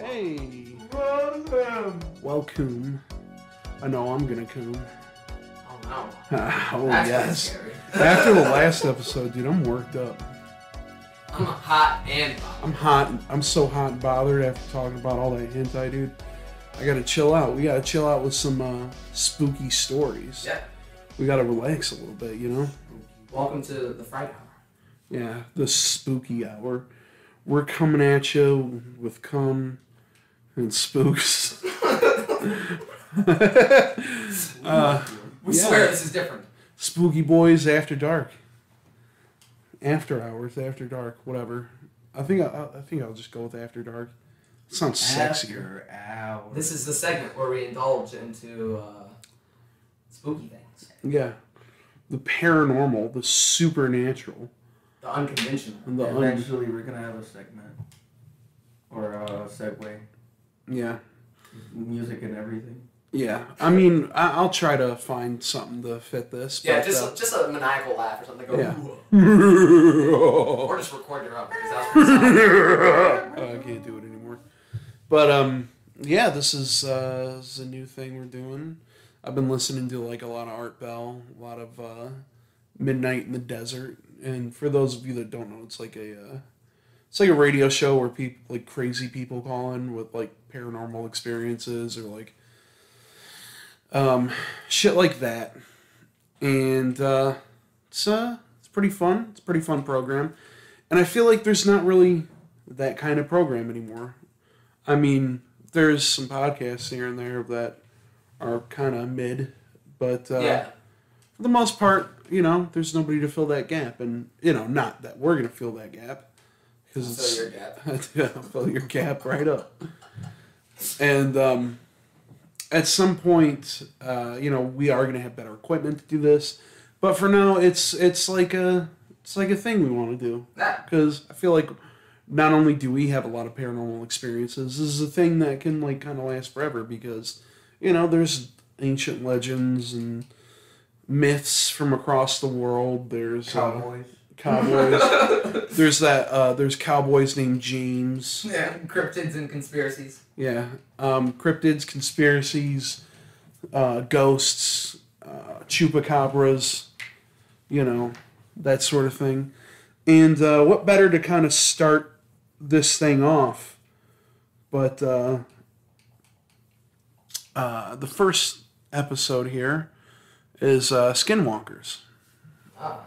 Hey, welcome. I know I'm gonna coom. Oh no. oh That's yes. scary. After the last episode, dude, I'm worked up. I'm hot and bothered. I'm hot. I'm so hot and bothered after talking about all that hentai, dude. I gotta chill out. We gotta chill out with some uh, spooky stories. Yeah. We gotta relax a little bit, you know. Welcome to the Fright Hour. Yeah, the spooky hour. We're coming at you with cum and spooks. uh, We Yeah. swear this is different. spooky boys after dark. After hours, after dark, whatever. I think I, I think I'll just go with after dark. It sounds sexier. After hours. This is the segment where we indulge into uh, spooky things, Yeah, the paranormal, the supernatural, the unconventional. and the un- Eventually, we're gonna have a segment or a segue, yeah. music and everything. Yeah, I mean, I, I'll try to find something to fit this. Yeah, but, just uh, just a maniacal laugh or something. Go, Yeah. Or just record your own because that's what it sounds I can't do it anymore. But um, yeah, this is uh, this is a new thing we're doing. I've been listening to like a lot of Art Bell, a lot of uh, Midnight in the Desert, and for those of you that don't know, it's like a uh, it's like a radio show where people like crazy people call in with like paranormal experiences or like um, shit like that, and uh, it's uh, it's pretty fun. It's a pretty fun program, and I feel like there's not really that kind of program anymore. I mean, there's some podcasts here and there that are kind of mid, but uh, yeah. for the most part, you know, there's nobody to fill that gap, and you know, not that we're gonna fill that gap because it's your gap. yeah, fill your gap right up. And um, at some point, uh, you know, we are gonna have better equipment to do this, but for now, it's it's like a it's like a thing we want to do because I feel like not only do we have a lot of paranormal experiences, this is a thing that can like kind of last forever because you know there's ancient legends and myths from across the world. There's uh, Cowboys. there's that. Uh, there's cowboys named James. Yeah. Cryptids and conspiracies. Yeah, um, cryptids, conspiracies, uh, ghosts, uh, chupacabras. You know that sort of thing. And uh, what better to kind of start this thing off? But uh, uh, the first episode here is uh, Skinwalkers. Ah.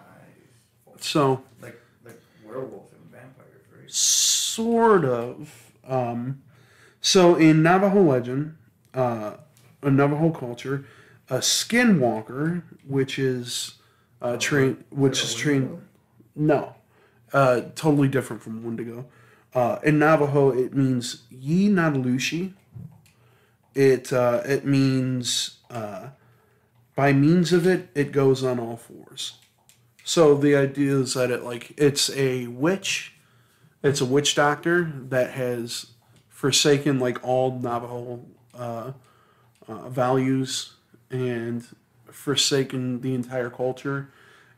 So Like like werewolf and vampires, right? sort of. Um, so in Navajo legend, uh, a Navajo culture, a skinwalker, which is uh, trained, which is trained. No, uh, totally different from Wendigo. Uh, in Navajo, it means yee naaldlooshii. It uh, it means uh, by means of it, it goes on all fours. So the idea is that it like it's a witch, it's a witch doctor that has forsaken like all Navajo uh, uh, values and forsaken the entire culture,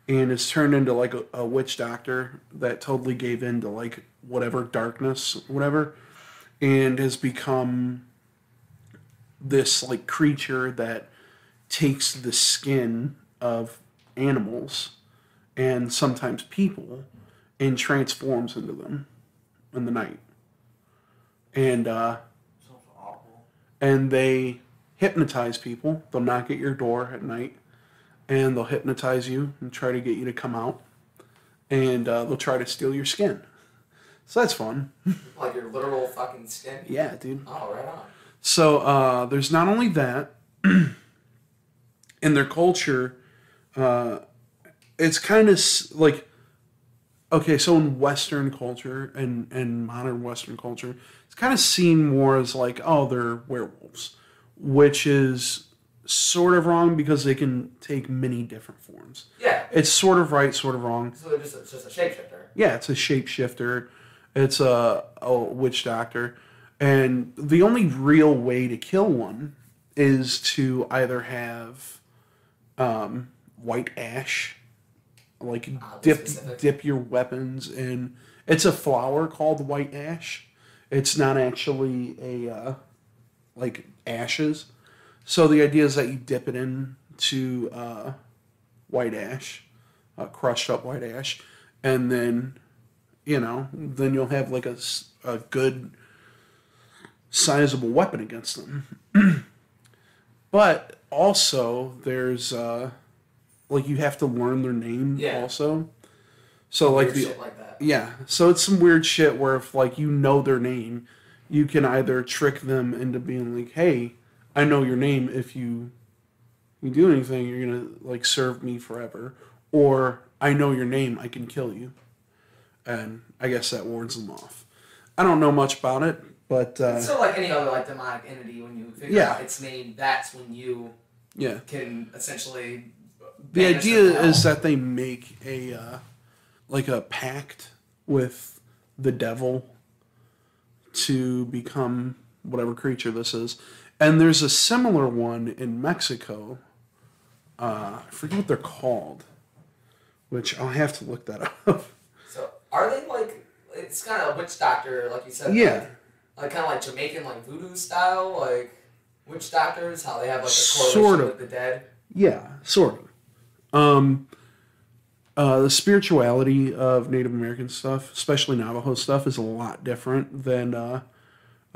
and it's turned into like a, a witch doctor that totally gave in to like whatever darkness, whatever, and has become this like creature that takes the skin of animals and sometimes people and transforms into them in the night. And uh, and they hypnotize people. They'll knock at your door at night and they'll hypnotize you and try to get you to come out. And uh, they'll try to steal your skin. So that's fun. Like your literal fucking skin. Yeah, dude. Oh, right on. So uh, there's not only that, in their culture, uh, it's kind of like, okay, so in Western culture and, and modern Western culture, it's kind of seen more as like, oh, they're werewolves, which is sort of wrong because they can take many different forms. Yeah. It's sort of right, sort of wrong. So they're just it's just a shapeshifter. Yeah, it's a shapeshifter. It's a, a witch doctor. And the only real way to kill one is to either have um, white ash, like Oddly dip specific. dip your weapons in. It's a flower called white ash, It's not actually a uh, like ashes. So the idea is that you dip it in to uh, white ash, uh, crushed up white ash, and then you know then you'll have like a, a good sizable weapon against them. but also there's uh, like you have to learn their name Yeah. also. So like the shit like that. yeah, so it's some weird shit where if like you know their name, you can either trick them into being like, "Hey, I know your name. If you you do anything, you're gonna like serve me forever," or "I know your name. I can kill you," and I guess that warns them off. I don't know much about it, but uh, It's sort like any other like demonic entity. When you figure Yeah. out its name, that's when you yeah, can essentially. The idea is that they make a uh, like a pact with the devil to become whatever creature this is and there's a similar one in mexico uh, i forget what they're called which i'll have to look that up So are they like? It's kind of a witch doctor, like you said. Yeah. Like, like kind of like Jamaican, like voodoo style, like witch doctors. How they have like a correlation Sort of. with the dead. yeah sort of um, uh, the spirituality of native american stuff especially navajo stuff is a lot different than uh,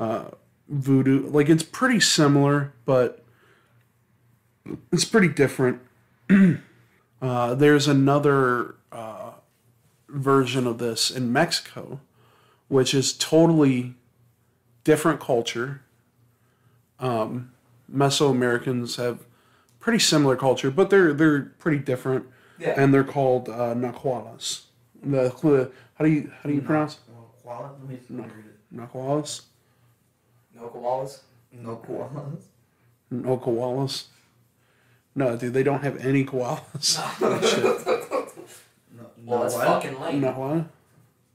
uh, voodoo. Like it's pretty similar but it's pretty different. Uh, there's another uh, version of this in mexico which is totally different culture. Um, mesoamericans have pretty similar culture but they're they're pretty different Yeah. and they're called uh, nahualas the how do you how do you pronounce Well, koala? Let me see. No. Read it. nahualas no koalas. No koalas. no koalas no dude they don't have any koalas Oh, shit. No, no Well, that's what? fucking lame. Nahuala.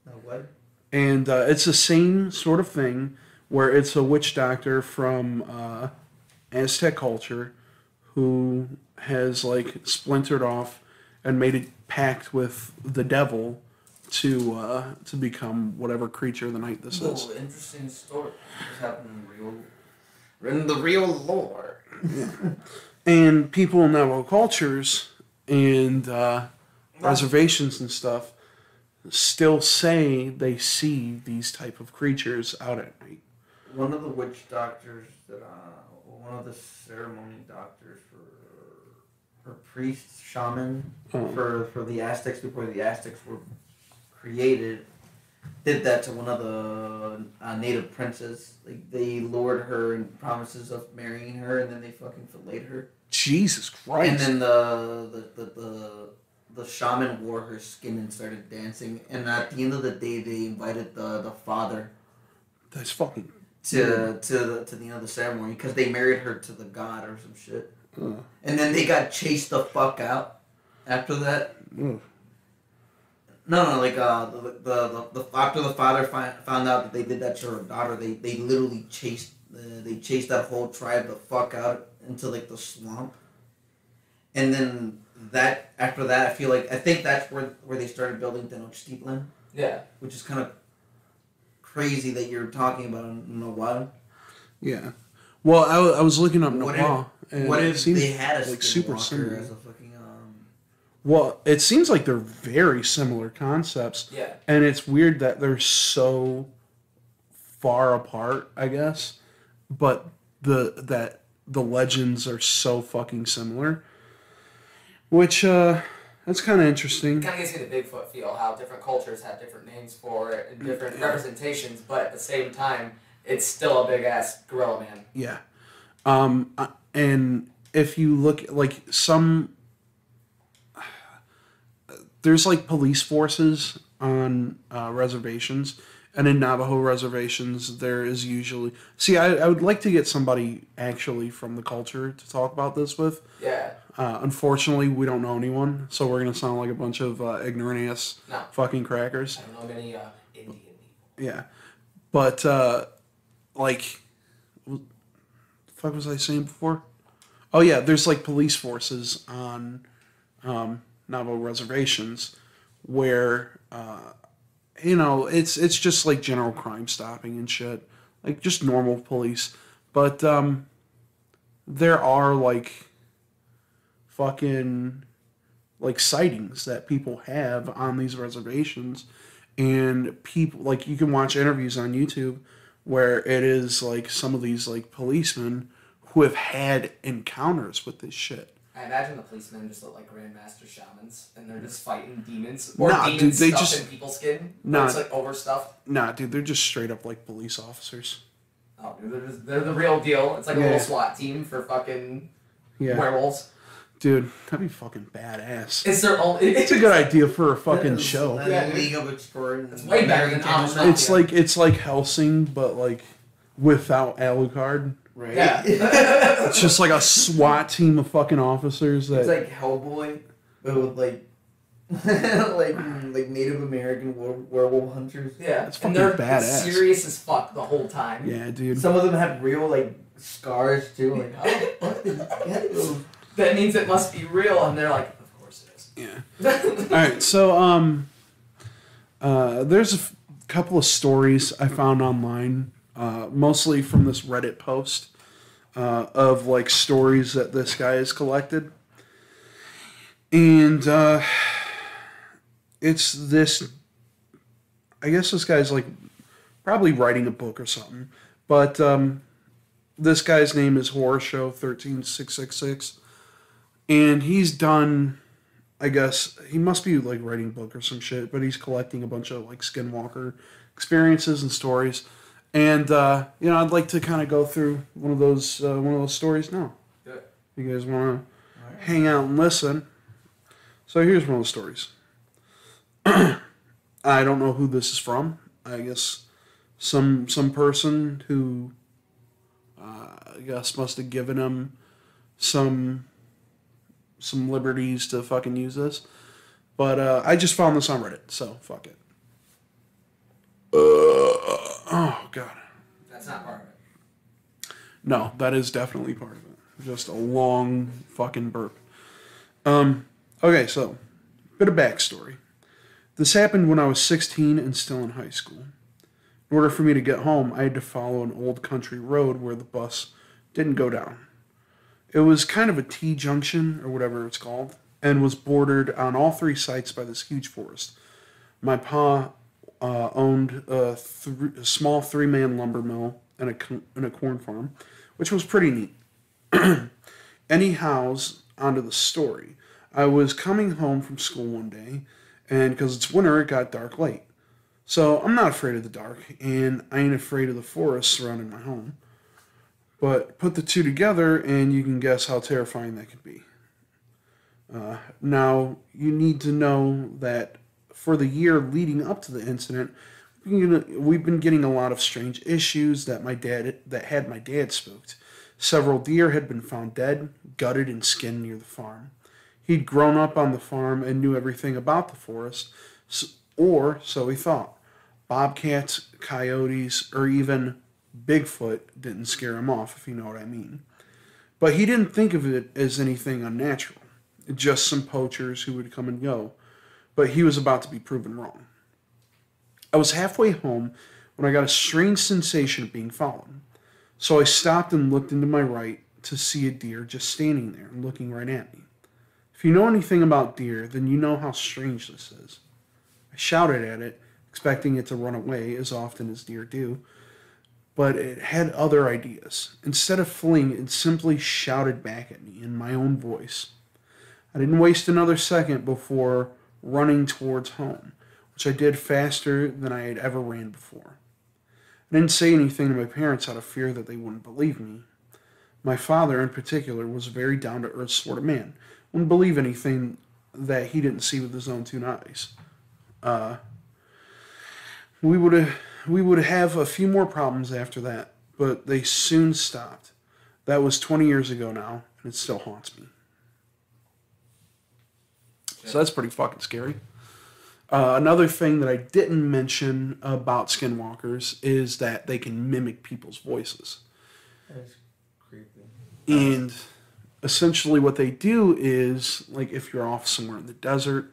No what? and uh, it's the same sort of thing where it's a witch doctor from uh, Aztec culture who has like splintered off and made a pact with the devil to uh, to become whatever creature of the night this is. Oh, interesting story. This happened in real. In the real lore. yeah. And people in Navajo cultures and uh, reservations and stuff still say they see these type of creatures out at night. One of the witch doctors that uh, one of the ceremony doctors for, for priests, shaman Oh. for for the Aztecs before the Aztecs were created, did that to one of the uh, native princes. Like they lured her and promises of marrying her, and then they fucking filleted her. Jesus Christ! And then the the, the the the shaman wore her skin and started dancing. And at the end of the day, they invited the the father That's fucking. To to the to the end of the ceremony because they married her to the god or some shit. Uh, And then they got chased the fuck out after that. ugh. No, no, like uh, the, the, the, the after the father find, found out that they did that to her daughter, they, they literally chased uh, they chased that whole tribe the fuck out into like the swamp, and then that after that, I feel like I think that's where where they started building Tenochtitlan, Yeah. which is kind of crazy that you're talking about while. Yeah. Well, I, I was looking up What Nepal. and What it if seems they had a like super super similar. as a fucking um? Well, it seems like they're very similar concepts, Yeah. and it's weird that they're so far apart. I guess, but the that the legends are so fucking similar, which uh, that's kind of interesting. Kind of gives me the Bigfoot feel, how different cultures have different names for it and different Yeah. representations, but at the same time, it's still a big ass gorilla man. Yeah. Um, uh, and if you look like some, there's like police forces on uh, reservations, and in Navajo reservations, there is usually. See, I, I would like to get somebody actually from the culture to talk about this with. Yeah. Uh, unfortunately, we don't know anyone, so we're gonna sound like a bunch of uh, ignorant ass No. fucking crackers. I don't know many uh, Indian people. Yeah, but uh, like, what the fuck was I saying before? Oh yeah, there's like police forces on um, Navajo reservations where uh, you know, it's it's just like general crime stopping and shit, like just normal police. But um, there are like fucking like sightings that people have on these reservations, and people like you can watch interviews on YouTube where it is like some of these like policemen who have had encounters with this shit. I imagine the policemen just look like grandmaster shamans, and they're just fighting demons or Nah, demons dude, they stuffed just- in people's skin. Nah. It's like overstuffed. Nah, dude, they're just straight up like police officers. Oh, dude, they're, just, they're the real deal. It's like a little SWAT team for fucking Yeah, werewolves. Dude, that'd be fucking badass. It's their own. It's a good idea for a fucking It's show. Yeah, League of Extraordinary. It's way better than Americans. It's like it's like Hellsing, but like without Alucard. Right. Yeah. It's just like a SWAT team of fucking officers that It's like Hellboy, but with like, like like Native American were- werewolf hunters. yeah, It's and they're fucking badass. serious as fuck the whole time. yeah, dude. Some of them have real like scars too. Like how oh, the fuck did you get those? That means it must be real, and they're like, of course it is. Yeah. All right, so um, uh, there's a f- couple of stories I found online, uh, mostly from this Reddit post, uh, of like stories that this guy has collected, and uh, it's this. I guess this guy's like probably writing a book or something, but um, this guy's name is Horror Show thirteen six six six, and he's done. I guess he must be like writing a book or some shit, but he's collecting a bunch of like Skinwalker experiences and stories. And uh, you know, I'd like to kind of go through one of those uh, one of those stories now. It. You guys want to hang out and listen? So here's one of the stories. I don't know who this is from. I guess some some person who uh, I guess must have given him some some liberties to fucking use this. But uh, I just found this on Reddit, so fuck it. oh god. That's not part of it. No, that is definitely part of it. Just a long fucking burp. Um, okay, so bit of backstory. This happened when I was 16 and still in high school. In order for me to get home, I had to follow an old country road where the bus didn't go down. It was kind of a T junction or whatever it's called, and was bordered on all three sides by this huge forest. My pa uh, owned a, th- a small three man lumber mill and a, co- and a corn farm, which was pretty neat. Anyhows, onto the story. I was coming home from school one day, and because it's winter, it got dark late. So I'm not afraid of the dark, and I ain't afraid of the forest surrounding my home. But put the two together, and you can guess how terrifying that could be. Uh, now, you need to know that for the year leading up to the incident, we've been- getting a lot of strange issues that my dad that had my dad spooked. Several deer had been found dead, gutted, and skinned near the farm. He'd grown up on the farm and knew everything about the forest, or so he thought. Bobcats, coyotes, or even Bigfoot didn't scare him off, if you know what I mean. But he didn't think of it as anything unnatural, just some poachers who would come and go. But he was about to be proven wrong. I was halfway home when I got a strange sensation of being followed. So I stopped and looked into my right to see a deer just standing there and looking right at me. If you know anything about deer, then you know how strange this is. I shouted at it, expecting it to run away as often as deer do, but it had other ideas. Instead of fleeing, it simply shouted back at me in my own voice. I didn't waste another second before running towards home, which I did faster than I had ever ran before. I didn't say anything to my parents out of fear that they wouldn't believe me. My father, in particular, was a very down to earth sort of man. Wouldn't believe anything that he didn't see with his own two eyes. Uh, we would we would have a few more problems after that, but they soon stopped. That was 20 years ago now, and it still haunts me. So that's pretty fucking scary. Uh, another thing that I didn't mention about skinwalkers is that they can mimic people's voices. That's creepy. And essentially, what they do is like if you're off somewhere in the desert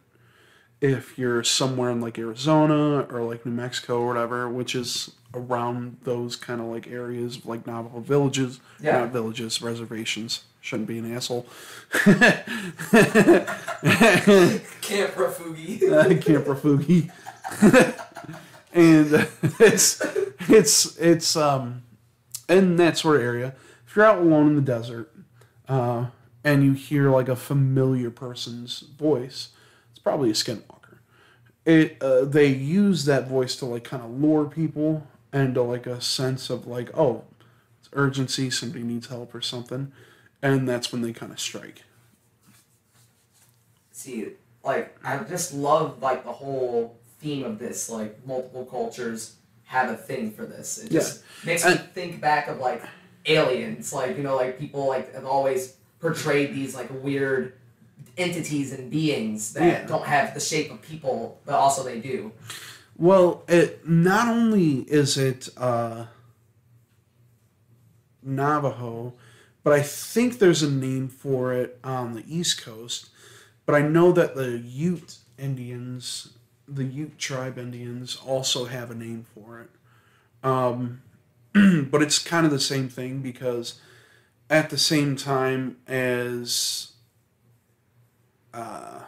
if you're somewhere in like Arizona or like New Mexico or whatever, which is around those kind of like areas like Navajo villages, Yeah. not villages, reservations. Shouldn't be an asshole. Camp Rafugi. uh, Camp Rafugi. and it's it's it's um in that sort of area. If you're out alone in the desert, uh, and you hear like a familiar person's voice, probably a skinwalker. It uh, they use that voice to like kind of lure people and to like a sense of like oh, it's urgency, somebody needs help or something, and that's when they kind of strike. See, like I just love like the whole theme of this. Like multiple cultures have a thing for this. It just makes me think back of like aliens. Like you know, like people like have always portrayed these like weird entities and beings that Yeah. don't have the shape of people, but also they do. Well, it not only is it uh, Navajo, but I think there's a name for it on the East Coast. But I know that the Ute Indians, the Ute tribe Indians, also have a name for it. Um, but it's kind of the same thing because at the same time as uh,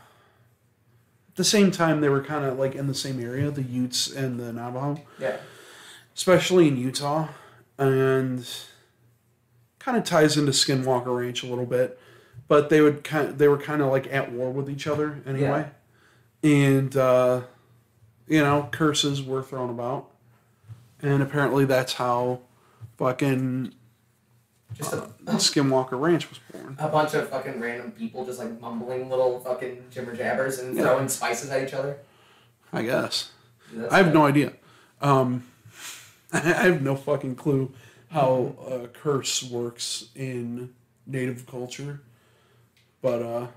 at the same time they were kind of like in the same area, the Utes and the Navajo, Yeah. especially in Utah, and kind of ties into Skinwalker Ranch a little bit. But they would kind they were kind of like at war with each other anyway, and uh, you know curses were thrown about, and apparently that's how fucking Just a, uh, Skinwalker Ranch was born. a bunch of fucking random people just like mumbling little fucking jibber jabbers and Yeah. throwing spices at each other. I guess. That's I have no idea. Um, I have no fucking clue how a curse works in native culture, but uh,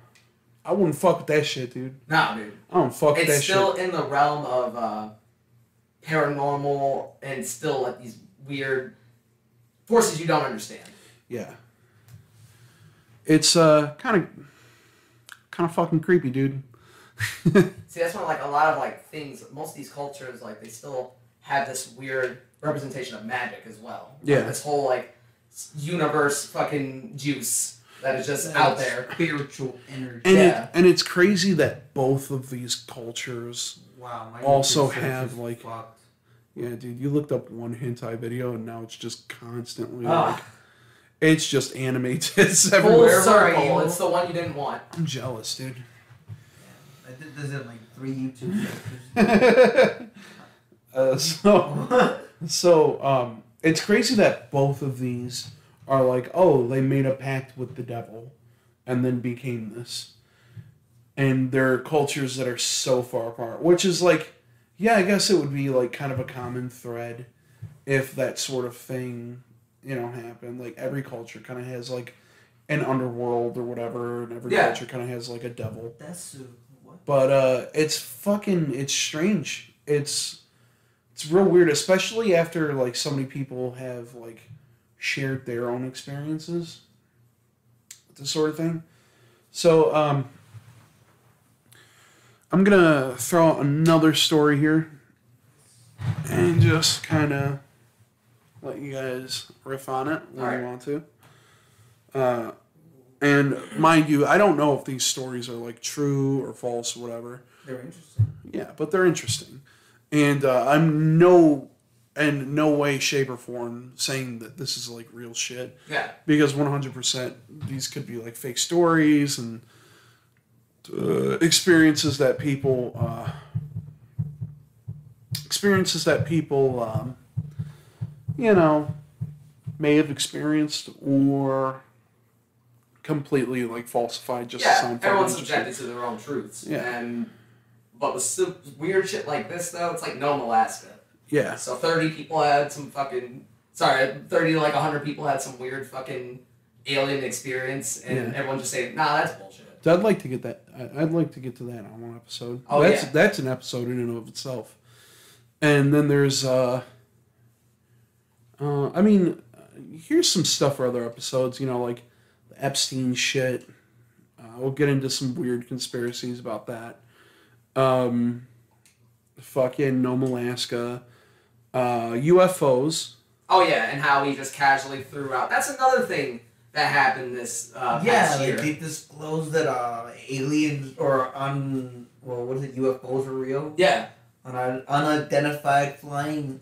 I wouldn't fuck with that shit, dude. Nah, dude. I don't fuck with that shit. It's still in the realm of uh, paranormal and still like these weird forces you don't understand. Yeah, it's uh kind of kind of fucking creepy, dude. See, that's when like a lot of like things. Most of these cultures like they still have this weird representation of magic as well. Like, Yeah. this whole like universe fucking juice that is just out there. Spiritual energy. And Yeah. it, and it's crazy that both of these cultures Wow. My Also have, like- fucked. Yeah, dude, you looked up one hentai video and now it's just constantly Ah. like it's just animated Full everywhere. circle. It's the one you didn't want. I'm jealous, dude. I did this in like three YouTube searches. uh, so so um it's crazy that both of these are like, oh, they made a pact with the devil and then became this. And they're cultures that are so far apart, which is like yeah, I guess it would be like kind of a common thread if that sort of thing, you know, happen. Like every culture kind of has like an underworld or whatever, and every Yeah. culture kind of has like a devil. That's uh, what? But uh, it's fucking it's strange. It's it's real weird, especially after like so many people have like shared their own experiences with this sort of thing. So um, I'm gonna throw out another story here and just kind of let you guys riff on it when Alright. you want to. Uh, and mind you, I don't know if these stories are like true or false or whatever. They're interesting. Yeah, but they're interesting, and uh, I'm no, in no way, shape, or form saying that this is like real shit Yeah. because 100% these could be like fake stories and uh, experiences that people uh, experiences that people um, you know may have experienced or completely like falsified just to yeah, fucking everyone's subjected to their own truths. Yeah. And but with weird shit like this though, it's like Nome, Alaska. Yeah, So thirty people had some fucking sorry, thirty to like hundred people had some weird fucking alien experience, and Yeah. everyone just saying, "Nah, that's bullshit." So I'd like to get that. I'd like to get to that on one episode. Oh, that's yeah. that's an episode in and of itself. And then there's uh, uh I mean, uh, here's some stuff for other episodes. You know, like the Epstein shit. Uh, we'll get into some weird conspiracies about that. um, fucking Nome, Alaska, uh, UFOs. Oh yeah, and how he just casually threw out. That's another thing that happened this uh, yeah, past like year. they disclosed that uh, aliens or un well, what is it? UFOs are real. yeah, Un- unidentified flying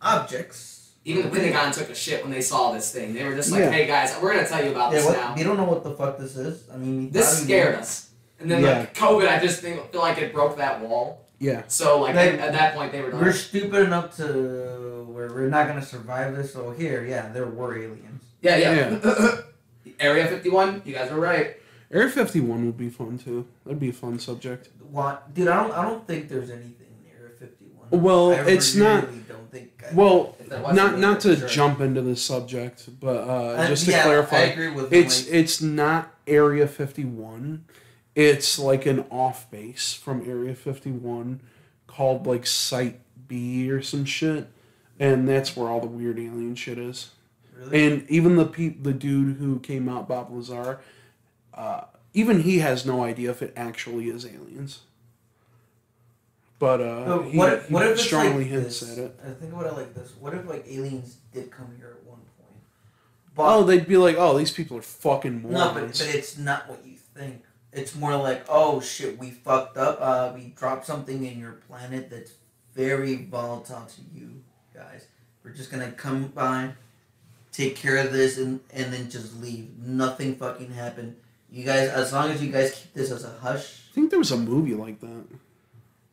objects. Even the Pentagon took a shit when they saw this thing. They were just like, Yeah. "Hey guys, we're gonna tell you about Yeah, this what, now." they don't know what the fuck this is. I mean, we This scared knew. us. And then Yeah. like COVID, I just think, feel like it broke that wall. Yeah. So like They- at, at that point, they were We're stupid enough to where we're not gonna survive this. So here, yeah, there were aliens. Yeah, yeah. Area fifty one. You guys were right. Area 51 would be fun too. That'd be a fun subject. What, dude? I don't. I don't think there's anything near fifty one. Well, I it's not- really Don't think. I, Well, not not to sure. jump into this subject, but uh, I- just to yeah, I clarify, agree with it's like, it's not Area 51. It's like an off base from Area 51 called like Site B or some shit, and that's where all the weird alien shit is. really? And even the pe- the dude who came out, Bob Lazar, uh, even he has no idea if it actually is aliens. But uh, But he, what he if strongly like hints this? at it. I think about it like this. What if like aliens did come here at one point? Oh, they'd be like, "Oh, these people are fucking morons." no, but, but it's not what you think. It's more like, oh shit, we fucked up. Uh, we dropped something in your planet that's very volatile to you guys. We're just gonna come by, take care of this, and and then just leave. Nothing fucking happened. You guys, as long as you guys keep this as a hush, I think there was a movie like that.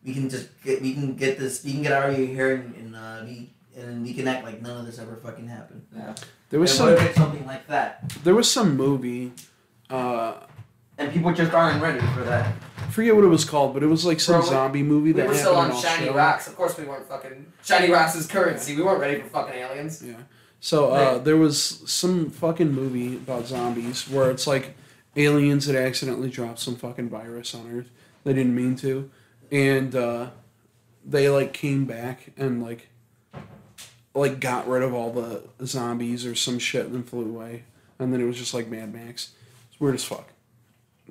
We can just get we can get this. We can get out of your hair and, and uh, we and we can act like none of this ever fucking happened. Yeah. There was And some. what if it's something like that? There was some movie. Uh, And people just aren't ready for that. I forget what it was called, but it was like some Bro, we- zombie movie We that were happened still on shiny Australia. rocks. Of course, we weren't fucking shiny rocks is currency. We weren't ready for fucking aliens. Yeah. So uh, there was some fucking movie about zombies where it's like aliens had accidentally dropped some fucking virus on Earth. They didn't mean to, and uh, they like came back and like like got rid of all the zombies or some shit and then flew away. And then it was just like Mad Max. It's weird as fuck.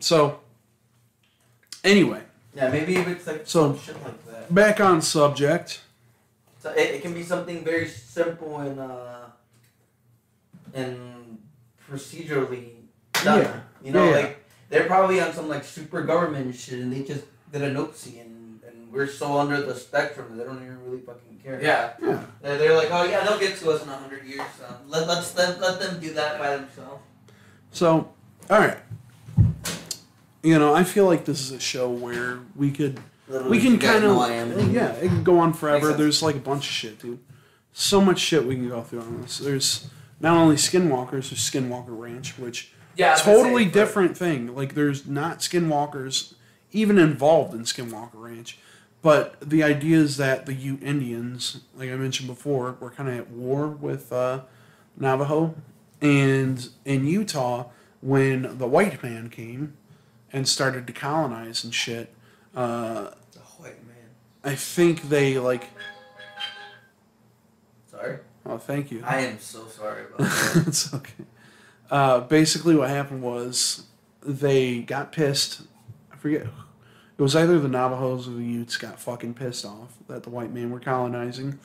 So anyway, Yeah, maybe if it's like So- some shit like that. back on subject. So it, it can be something very simple and uh and procedurally done. Yeah. You know, yeah. like they're probably on some like super government shit and they just did an oopsie and, and we're so under the spectrum that they don't even really fucking care. Yeah. Yeah. They're, they're like, oh yeah, they'll get to us in a hundred years. Um, let let's let, let them do that by themselves. So, all right. You know, I feel like this is a show where we could Literally, we can kind know I am. of yeah, it can go on forever. There's like a bunch of shit, dude. So much shit we can go through on this. There's not only Skinwalkers, there's Skinwalker Ranch, which Yeah. I was gonna totally say, for- different thing. Like there's not Skinwalkers even involved in Skinwalker Ranch, but the idea is that the Ute Indians, like I mentioned before, were kind of at war with uh, Navajo, and in Utah, when the white man came and started to colonize and shit, uh, The white man. I think they like. Sorry. Oh, thank you. I am so sorry about that. it's okay. Uh, basically, what happened was they got pissed. I forget. It was either the Navajos or the Utes got fucking pissed off that the white men were colonizing,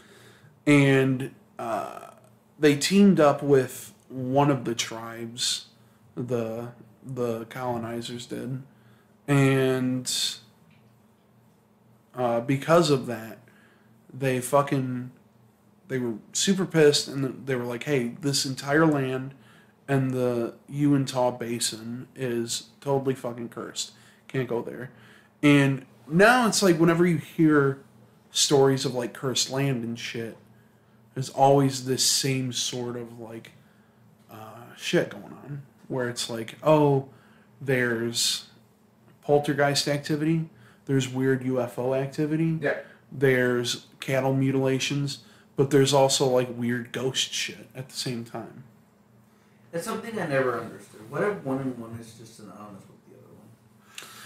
and uh, they teamed up with one of the tribes. The the colonizers did, and uh, because of that, they fucking they were super pissed and they were like, "Hey, this entire land and the Uintah Basin is totally fucking cursed. Can't go there." And now it's like whenever you hear stories of like cursed land and shit, there's always this same sort of like uh, shit going on where it's like, oh, there's poltergeist activity, there's weird UFO activity, Yeah. there's cattle mutilations, but there's also like weird ghost shit at the same time. It's something I never understood. What if one and one is just an with the other one?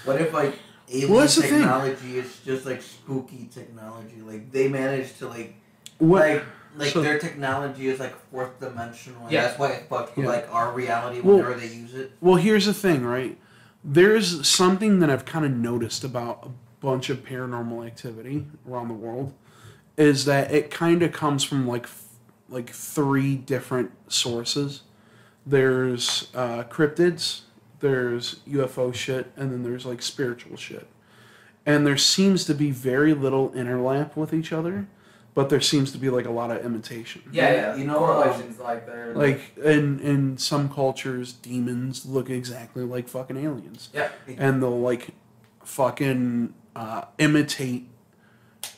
What if like alien Well, that's the thing. technology is just like spooky technology? Like they managed to like What? like like so- their technology is like fourth dimensional. And Yeah. That's why it fucks with Yeah. like our reality Well- whenever they use it. Well, here's the thing, right? There's something that I've kind of noticed about a bunch of paranormal activity around the world is that it kind of comes from like f- like three different sources. There's uh, cryptids, there's UFO shit, and then there's like spiritual shit. And there seems to be very little interlap with each other, but there seems to be like a lot of imitation. Yeah, yeah. You know, correlations like they're Like in in some cultures, demons look exactly like fucking aliens, yeah. and they'll like fucking uh, imitate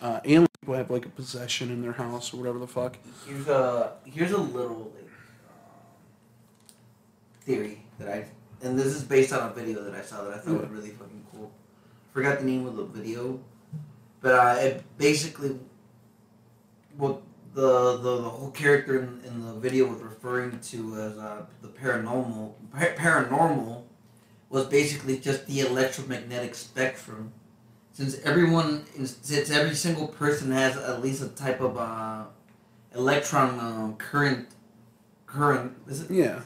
uh, aliens. People have like a possession in their house or whatever the fuck. Here's a here's a little like um, theory that I and this is based on a video that I saw that I thought was really fucking cool. Forgot the name of the video, but uh, it basically what the, the the whole character in, in the video was referring to as uh, the paranormal par- paranormal was basically just the electromagnetic spectrum. Since everyone since every single person has at least a type of uh, electron uh, current current is it, Yeah,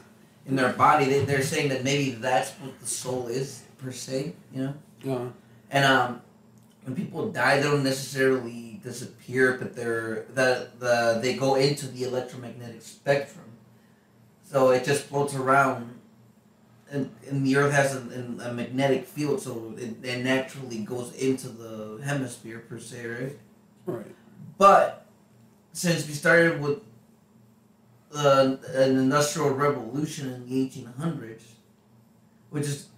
in their body they, they're saying that maybe that's what the soul is per se you know? Uh, and um when people die they don't necessarily disappear but they're the, the they go into the electromagnetic spectrum. So it just floats around and, and the earth has a, a magnetic field so it, it naturally goes into the hemisphere per se right? Right. but since we started with uh, an industrial revolution in the 1800s, which is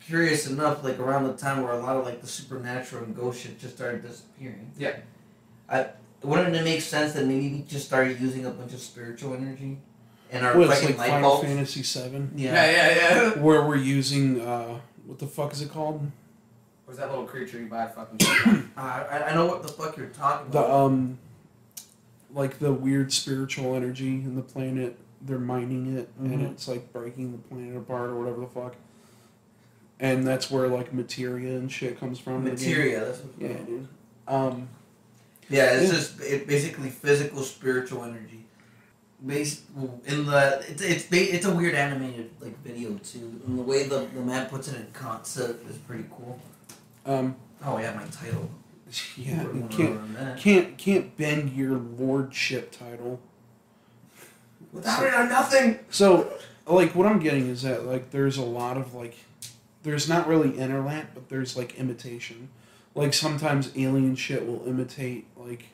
curious enough, like around the time where a lot of like the supernatural and ghost shit just started disappearing. Yeah. I wouldn't it make sense that maybe we just started using a bunch of spiritual energy and our Well, it's fucking like light Final bulbs? Fantasy Seven, Yeah. Yeah, yeah, yeah. where we're using uh, what the fuck is it called? Where's that little creature you buy at fucking Uh, I, I know what the fuck you're talking The about. um, like the weird spiritual energy in the planet. They're mining it, and Mhm. it's like breaking the planet apart or whatever the fuck. And that's where like materia and shit comes from. in the game. Materia. That's what Yeah, dude. Um, Yeah, it's Yeah. just it basically physical spiritual energy. Based in the it's it's it's a weird animated like video too, and the way the, the man puts it in concept is pretty cool. um, Oh yeah, my title. Yeah, you can't can't can't bend your lordship title. Without it, I'm nothing. So, like, what I'm getting is that like there's a lot of like, there's not really interlap, but there's like imitation. Like sometimes alien shit will imitate like,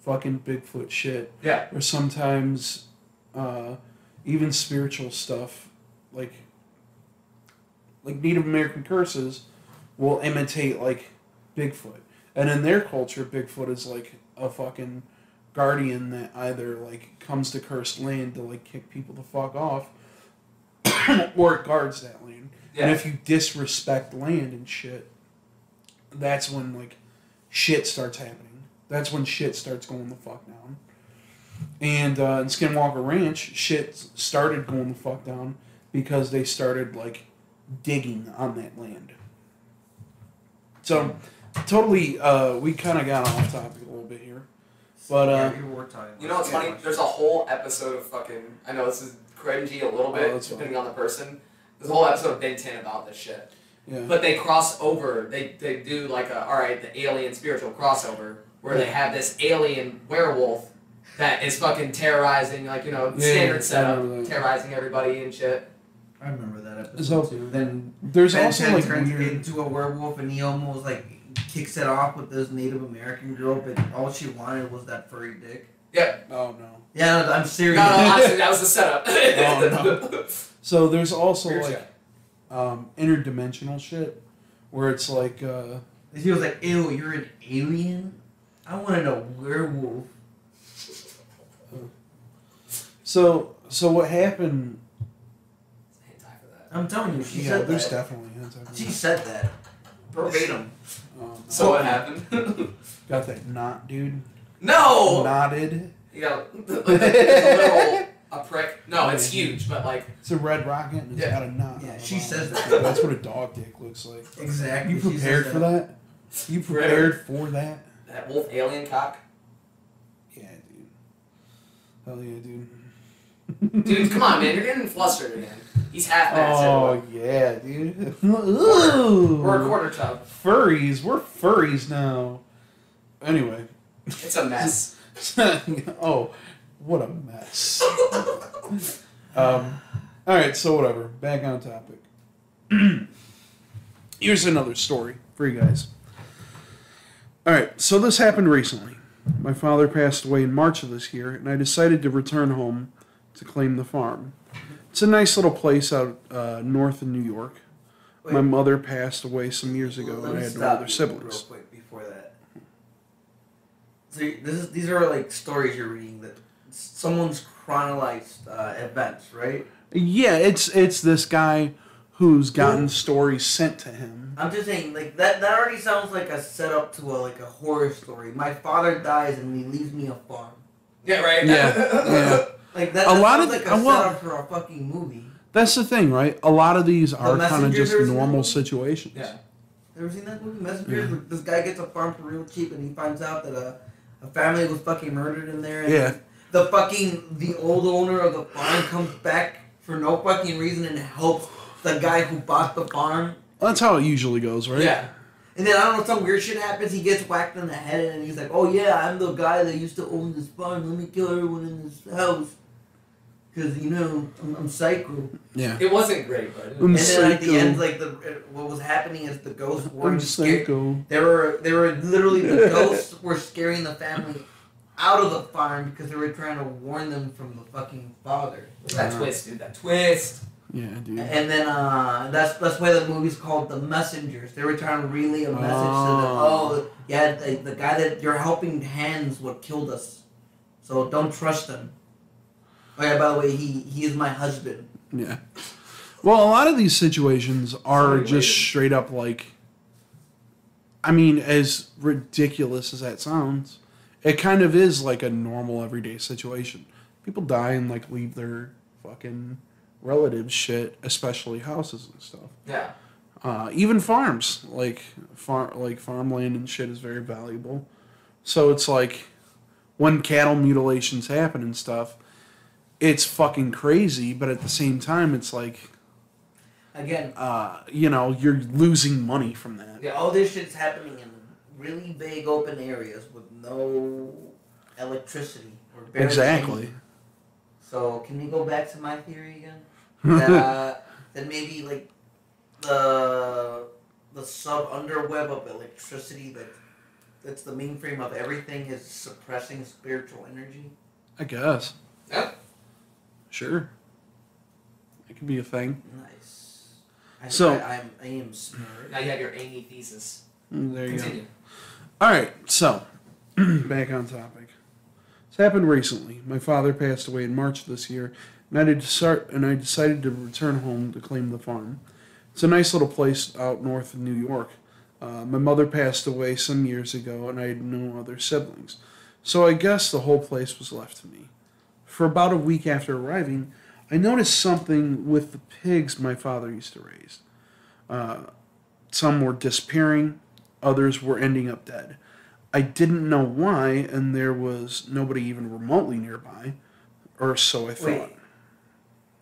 fucking Bigfoot shit, Yeah. or sometimes, uh, even spiritual stuff, like, like Native American curses, will imitate like Bigfoot, and in their culture, Bigfoot is like a fucking guardian that either like comes to cursed land to like kick people the fuck off or it guards that land. Yeah. And if you disrespect land and shit, that's when like shit starts happening. That's when shit starts going the fuck down. And uh, in Skinwalker Ranch, shit started going the fuck down because they started like digging on that land. So, totally, uh, we kind of got off topic a little bit here. But, uh, yeah, we were. You know what's funny? There's a whole episode of fucking. I know this is cringy a little Oh, bit, that's fine. depending on the person. There's a whole episode of Ben 10 about this shit. Yeah. But they cross over. They they do like a all right, the alien spiritual crossover where they have this alien werewolf that is fucking terrorizing, like you know, Yeah, standard I setup, remember that. terrorizing everybody and shit. I remember that episode So, too. Then There's Ben also 10 like turns weird. into a werewolf, and he almost like kicks it off with this Native American girl, but all she wanted was that furry dick. Yeah. Oh no. Yeah, no, I'm serious. no, honestly, that was the setup. Oh, So there's also Weird like um, interdimensional shit where it's like uh, He was like, "Ew, you're an alien. I wanted a werewolf." so so what happened Hentai for that. I'm telling you, she yeah said there's that. definitely hentai. She said that verbatim. Um, So what happened? got that knot dude no. knotted You got like, a little a prick. No, it's huge, but like it's a red rocket and it's Yeah. got a knot Yeah, she bottom. says that. that's what a dog dick looks like Exactly. you prepared for that you prepared for that that wolf alien cock. yeah dude hell yeah dude Dude, come on, man. You're getting flustered again. He's half massive. Oh yeah, dude. Ooh. We're a quarter tub. furries. We're furries now. Anyway. It's a mess. oh, what a mess. um, all right, so whatever. Back on topic. Here's another story for you guys. All right, so this happened recently. My father passed away in March of this year, and I decided to return home to claim the farm. It's a nice little place out uh, north in New York. My mother passed away some years ago, Let and I had no other siblings. Real quick before that. So this is these are like stories you're reading that someone's chronologized uh, events, right? Yeah, it's it's this guy who's gotten stories sent to him. I'm just saying, like that. That already sounds like a setup to a like a horror story. My father dies and he leaves me a farm. Yeah, right? Yeah, yeah. Like that. A that lot sounds of like the- a well- setup for a fucking movie. That's the thing, right? A lot of these are kind of just normal situations. Yeah. Ever seen that movie, Messenger? where This guy gets a farm for real cheap, and he finds out that a, a family was fucking murdered in there. And Yeah. The fucking the old owner of the farm comes back for no fucking reason and helps the guy who bought the farm. That's how it usually goes, right? Yeah. And then I don't know, some weird shit happens. He gets whacked in the head, and he's like, "Oh yeah, I'm the guy that used to own this farm. Let me kill everyone in this house, cause you know I'm, I'm psycho." Yeah. It wasn't great, but. I'm And then at the end, like the what was happening is the ghosts I'm weren't scared. psycho. They were they were literally the ghosts were scaring the family out of the farm because they were trying to warn them from the fucking father. that Uh, twist, dude. That twist. Yeah, dude. And then uh, that's that's why the movie's called The Messengers. They were trying to relay a message to them. Oh. Oh, yeah, the, the guy that your helping hands what killed us. So don't trust him. Oh yeah, by the way, he he is my husband. Yeah. Well, a lot of these situations are Sorry, just wait. straight up like. I mean, as ridiculous as that sounds, it kind of is like a normal everyday situation. People die and like leave their fucking relatives shit, especially houses and stuff. Yeah. Uh, even farms, like far like farmland and shit, is very valuable. So it's like when cattle mutilations happen and stuff, it's fucking crazy. But at the same time, it's like Again, uh, you know you're losing money from that. yeah, all this shit's happening in really big open areas with no electricity or barely Exactly. any. So can we go back to my theory again? that, uh, that maybe like the the sub underweb of electricity that that's the mainframe of everything is suppressing spiritual energy. I guess. Yep. Sure. It could be a thing. Nice. I, So- I, I'm I am smart. Now you have your Amy thesis. Mm, There you go. All right, so back on topic. This happened recently. My father passed away in March of this year, and I did start and I decided to return home to claim the farm. It's a nice little place out north of New York. Uh, my mother passed away some years ago, and I had no other siblings, so I guess the whole place was left to me. For about a week after arriving, I noticed something with the pigs my father used to raise. Uh, some were disappearing, others were ending up dead. I didn't know why, and there was nobody even remotely nearby, or so I thought.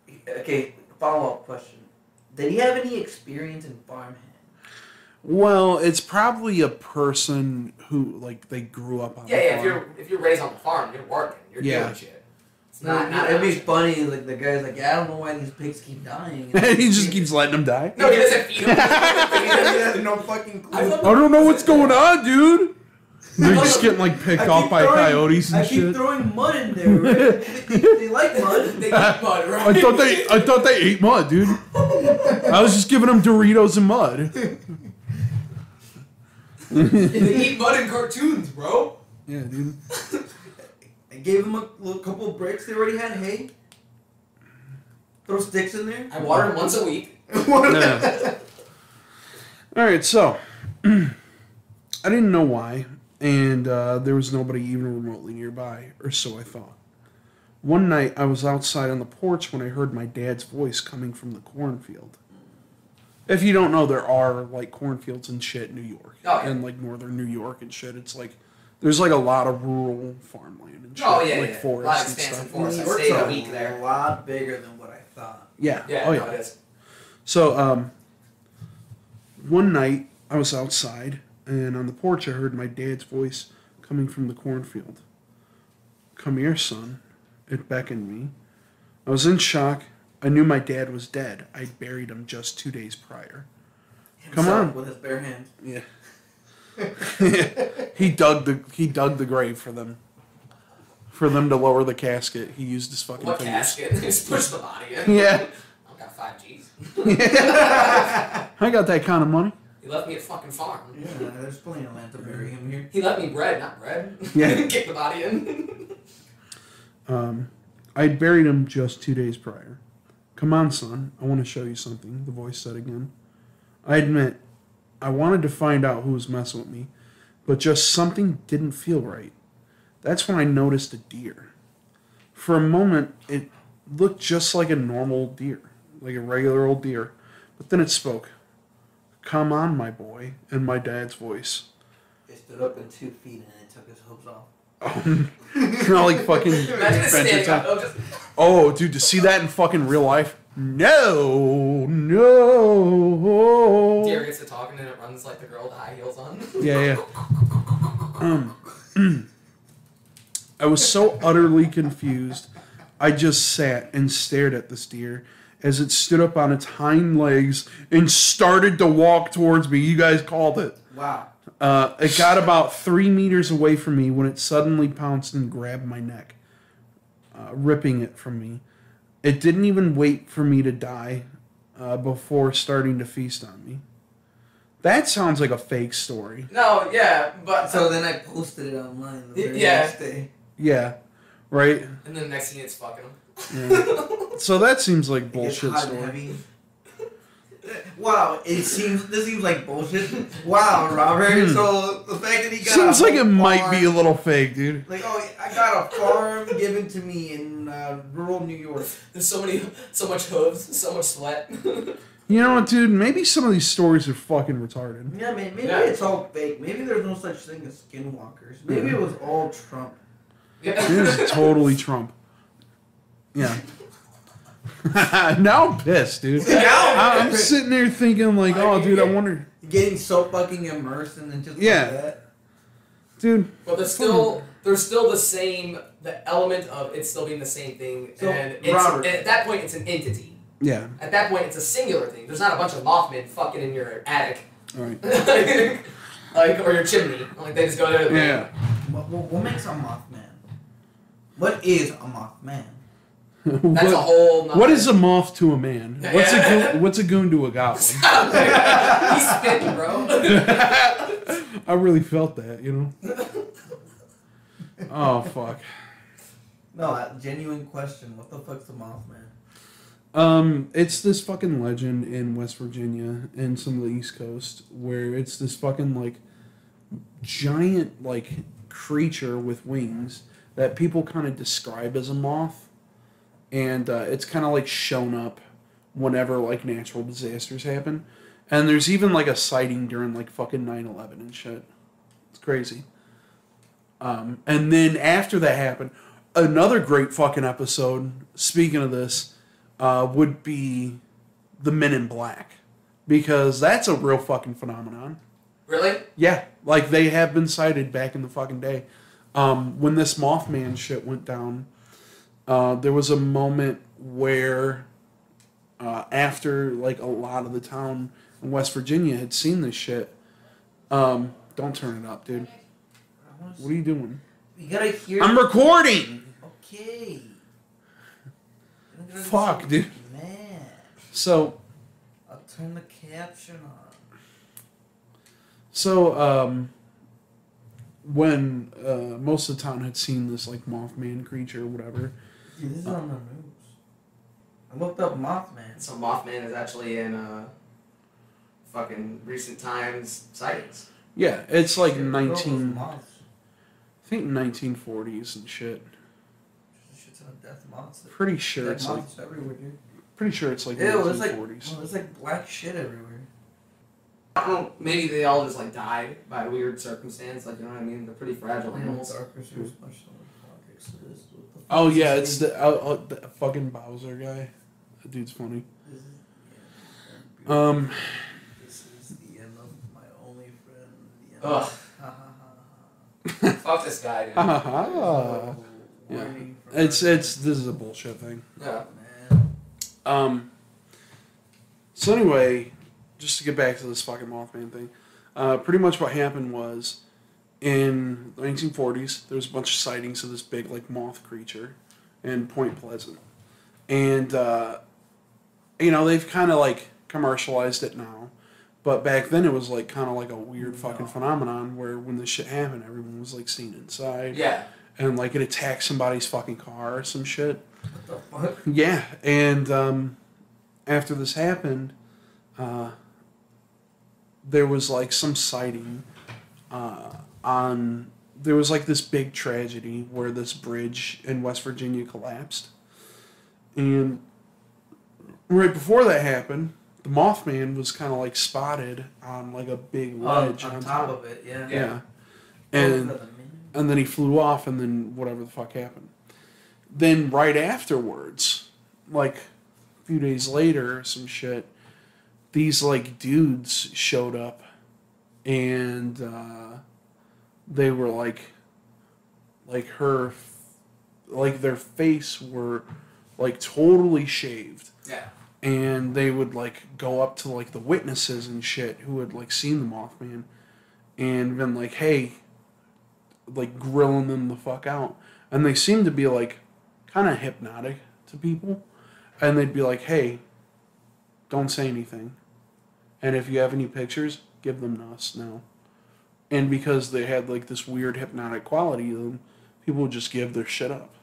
Wait. Okay, follow up question. Did he have any experience in farmhand? Well, it's probably a person who like they grew up on. Yeah, yeah. If farm. you're if you're raised on the farm, you're working. You're Yeah. doing shit. It's not not. It'd be funny. Like the guy's like, yeah, I don't know why these pigs keep dying. he just keeps letting them die. No, he doesn't feed them. he has no fucking clue. I I don't know what's going on, dude. They're just getting like picked off by throwing- coyotes and shit. I keep shit. throwing mud in there. Right? they, they like mud. They eat mud, right? I thought they, I thought they ate mud, dude. I was just giving them Doritos and mud. they eat mud in cartoons, bro. Yeah, dude. I gave them a little couple of bricks. They already had hay. Throw sticks in there. I water them once a week. Yeah. All right, so I didn't know why, and uh, there was nobody even remotely nearby, or so I thought. One night, I was outside on the porch when I heard my dad's voice coming from the cornfield. If you don't know, there are like cornfields and shit in New York, Oh, yeah. and like northern New York and shit. It's like there's like a lot of rural farmland and shit, Oh, yeah, like yeah. forests A lot of and expansive stuff. forest. I stayed a a week there. A lot bigger than what I thought. Yeah. Yeah, oh no, yeah. it is. So um, one night I was outside, and on the porch I heard my dad's voice coming from the cornfield. Come here, son. It beckoned me. I was in shock. I knew my dad was dead. I'd buried him just two days prior. Come on. With his bare hands. Yeah. he dug the he dug the grave for them. For them to lower the casket, he used his fucking What fingers. casket? Just push the body in. Yeah. I've got five G's. I got that kind of money. He left me a fucking farm. Yeah, there's plenty of land to bury him here. He left me bread, not bread. Yeah. Kick the body in. Um, I'd buried him just two days prior. Come on, son. I want to show you something, the voice said again. I admit, I wanted to find out who was messing with me, but just something didn't feel right. That's when I noticed a deer. For a moment, it looked just like a normal deer, like a regular old deer, but then it spoke. Come on, my boy, in my dad's voice. He stood up in two feet and it took his hooves off. Oh, kind of like fucking Imagine Adventure Time. up. though, just- Oh, dude, to see that in fucking real life? No, no. Deer gets to talking and it runs like the girl with the high heels on. Yeah, yeah. Um, I was so utterly confused. I just sat and stared at this deer as it stood up on its hind legs and started to walk towards me. You guys called it. Wow. Uh, it got about three meters away from me when it suddenly pounced and grabbed my neck, uh, ripping it from me. It didn't even wait for me to die uh, before starting to feast on me. That sounds like a fake story. No, yeah, but So then I posted it online the very Yeah. next day. Yeah, right? and then the next thing it's fucking him. Yeah. so that seems like bullshit hot and story. Heavy. Wow, it seems this seems like bullshit. Wow, Robert. Hmm. So the fact that he got Seems a like it whole might be a little fake, dude. like oh I got a farm given to me in uh, rural New York. There's so many, so much hooves, so much sweat. You know what, dude? Maybe some of these stories are fucking retarded. Yeah, man. Maybe Yeah. it's all fake. Maybe there's no such thing as skinwalkers. Maybe Yeah. it was all Trump. It is totally Trump. Yeah. now I'm pissed, dude. I- I'm sitting there thinking, like, oh, dude, I wonder, Getting so fucking immersed and then just Yeah. like that. dude. But there's still there's still the same the element of it still being the same thing, So, and it's, and at that point it's an entity. Yeah. At that point it's a singular thing. There's not a bunch of Mothman fucking in your attic, All right. like or your chimney. Like they just go there. Yeah. What, what, what makes a Mothman? What is a Mothman? That's what, a whole. Nother, what is a moth to a man? What's a goon, what's a goon to a goblin? He's spitting, bro. I really felt that, you know. Oh fuck. No, a genuine question. What the fuck's a Mothman? Um, it's this fucking legend in West Virginia and some of the East Coast where it's this fucking like giant like creature with wings that people kind of describe as a moth, and uh, it's kind of like shown up whenever like natural disasters happen, and there's even like a sighting during like fucking 9-11 and shit. It's crazy. Um, and then after that happened, another great fucking episode. Speaking of this uh, would be the Men in Black because that's a real fucking phenomenon. really? Yeah, like they have been sighted back in the fucking day. Um, when this Mothman shit went down, uh, there was a moment where uh, after like a lot of the town in West Virginia had seen this shit. Um, don't turn it up, dude. What are you doing? You gotta hear. I'm recording. Okay. Fuck, dude. Man, So I'll turn the caption on. So, um, when uh, most of the town had seen this like Mothman creature or whatever, Dude, this is on the news. I looked up Mothman. So Mothman is actually in uh, fucking recent times sightings. yeah, it's like Shit, look at all those nineteen, moths. I think nineteen forties and shit. Shit's a death moths. Pretty sure Dead it's like moths everywhere, dude. pretty sure it's like Ew, it's nineteen like well, there's like black shit everywhere. I don't know. Maybe they all just like died by a weird circumstance. Like you know what I mean? They're pretty fragile animals. Darker Souls, much more politics to this. What the fuck Oh is yeah, it's the, uh, uh, the fucking Bowser guy. That dude's funny. This is- Um, This is the end of my only friend. The end Ugh. of- ha, ha, ha, ha. Fuck this guy, dude. Yeah. It's it's this is a bullshit thing. Yeah. Man. Um. So anyway, just to get back to this fucking Mothman thing, uh, pretty much what happened was, in the 1940s, there was a bunch of sightings of this big like moth creature, in Point Pleasant, and uh, you know they've kind of like commercialized it now, but back then it was like kind of like a weird fucking No. phenomenon where when this shit happened, everyone was like seen inside, Yeah. and like it attacked somebody's fucking car or some shit. What the fuck? Yeah, and um, after this happened, uh, there was like some sighting uh, on. There was like this big tragedy where this bridge in West Virginia collapsed, and right before that happened, the Mothman was kind of like spotted on like a big On, ledge on top of it, yeah. yeah, Oh, and for the minute. and then he flew off and then whatever the fuck happened then right afterwards like a few days later or some shit these like dudes showed up and uh, they were like like her like their face were like totally shaved Yeah. and they would like go up to like the witnesses and shit who had like seen the Mothman and been like, hey, like grilling them the fuck out. And they seemed to be like kind of hypnotic to people. And they'd be like, hey, don't say anything. And if you have any pictures, give them to us now. And because they had like this weird hypnotic quality to them, people would just give their shit up.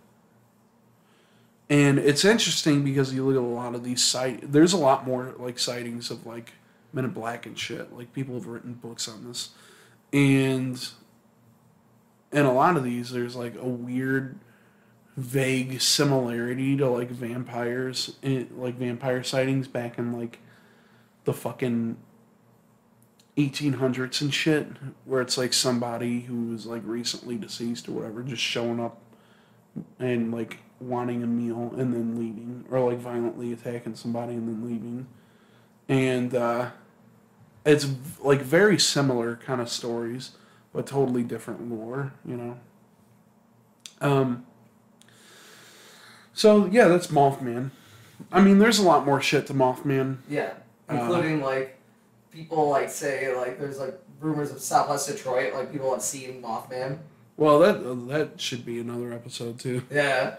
And it's interesting because you look at a lot of these sight. There's a lot more like sightings of like Men in Black and shit. Like people have written books on this, and in a lot of these, there's like a weird, vague similarity to like vampires, in, like vampire sightings back in like the fucking 1800s and shit, where it's like somebody who was like recently deceased or whatever just showing up and like wanting a meal and then leaving, or like violently attacking somebody and then leaving. And uh, it's like very similar kind of stories, but totally different lore, you know. Um. So yeah, that's Mothman. I mean, there's a lot more shit to Mothman. Yeah. Uh, Including like people like say like there's like rumors of Southwest Detroit like people have seen Mothman. Well, that that should be another episode too. Yeah.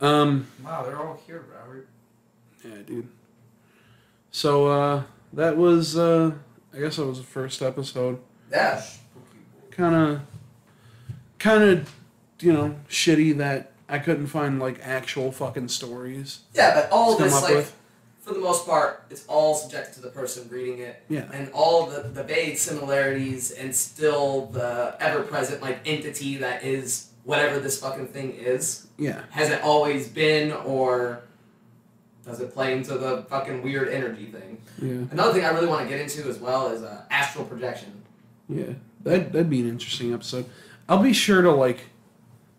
Um. Wow, they're all here, Robert. Yeah, dude. So uh, that was uh, I guess that was the first episode. Yeah. Kind of, kind of, you know, shitty that I couldn't find like actual fucking stories Yeah, but all come this up like with. For the most part, it's all subjected to the person reading it. Yeah. And all the, the vague similarities and still the ever present like entity that is whatever this fucking thing is. Yeah. Has it always been or does it play into the fucking weird energy thing? Yeah. Another thing I really want to get into as well is uh, astral projection. Yeah. That that'd be an interesting episode. I'll be sure to like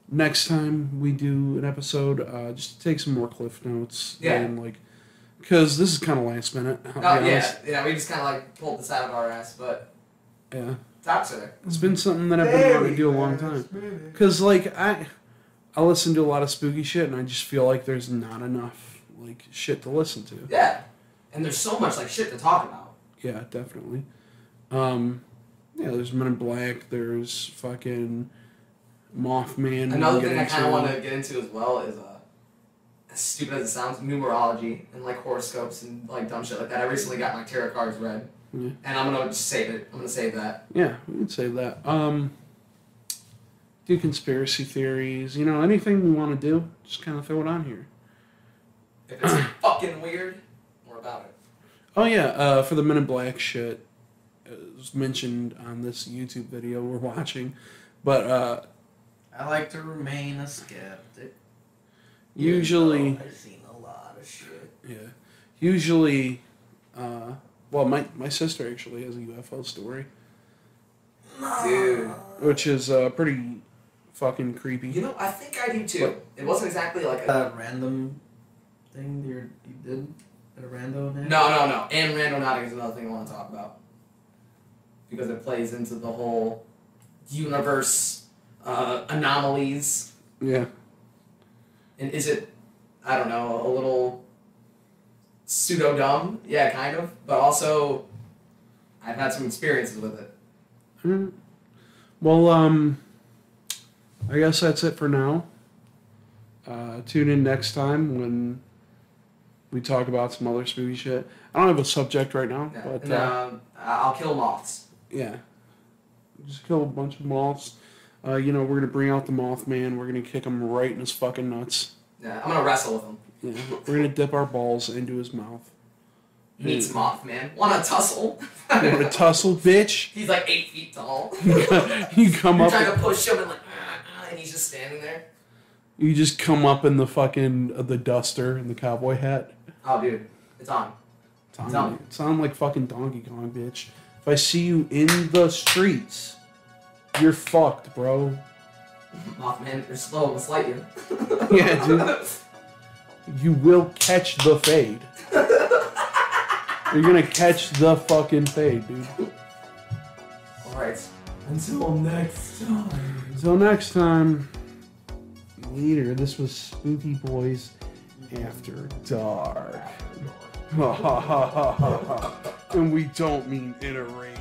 next time we do an episode, uh, just take some more cliff notes. Yeah. And like, because this is kind of last minute. I'll Oh be yeah, honest. yeah, we just kind of like pulled this out of our ass, but Yeah. top there. It's been something that I've been wanting to do a long time. Cause like I, I listen to a lot of spooky shit, and I just feel like there's not enough like shit to listen to. Yeah, and there's so much like shit to talk about. Yeah, definitely. Um, yeah, there's Men in Black. There's fucking Mothman. Another we can thing I kind of want to get into as well is uh, as stupid as it sounds, numerology and like horoscopes and like dumb shit like that. I recently got my tarot cards read, Yeah. and I'm gonna just save it. I'm gonna save that. Yeah, we could say that. Um, do conspiracy theories. You know, anything we want to do, just kind of throw it on here. If it's fucking weird, more about it. Oh yeah, uh, for the Men in Black shit, it was mentioned on this YouTube video we're watching, but uh, I like to remain a skeptic. Usually, I've seen a lot of shit. yeah, usually, uh, well, my my sister actually has a UFO story, Dude. which is uh, pretty fucking creepy. You know, I think I do too. It wasn't exactly like a. That random thing you you did at a rando now. No, no, no. And Randonautica is another thing I want to talk about. Because it plays into the whole universe uh, anomalies. Yeah. And is it, I don't know, a little pseudo dumb? Yeah, kind of. But also, I've had some experiences with it. Mm. Well, um, I guess that's it for now. Uh, tune in next time when we talk about some other spooky shit. I don't have a subject right now, Yeah. but and uh, um, I'll kill moths. yeah, just kill a bunch of moths. Uh, you know, we're gonna bring out the Mothman. We're gonna kick him right in his fucking nuts. Yeah, I'm gonna wrestle with him. Yeah, we're gonna dip our balls into his mouth. Meet some Mothman. Want to tussle? Want to tussle, bitch? He's like eight feet tall. you come up. You're up. trying to push him and like, and he's just standing there. You just come up in the fucking uh, the duster and the cowboy hat. Oh, dude, it's on. It's on. It's on like fucking Donkey Kong, bitch. If I see you in the streets, you're fucked, bro. Mothman, you're slow and slight you. Yeah, dude. You will catch the fade. You're gonna catch the fucking fade, dude. Alright. Until next time. Until next time. Later, this was Spooky Boys After Dark. and we don't mean in a interracial.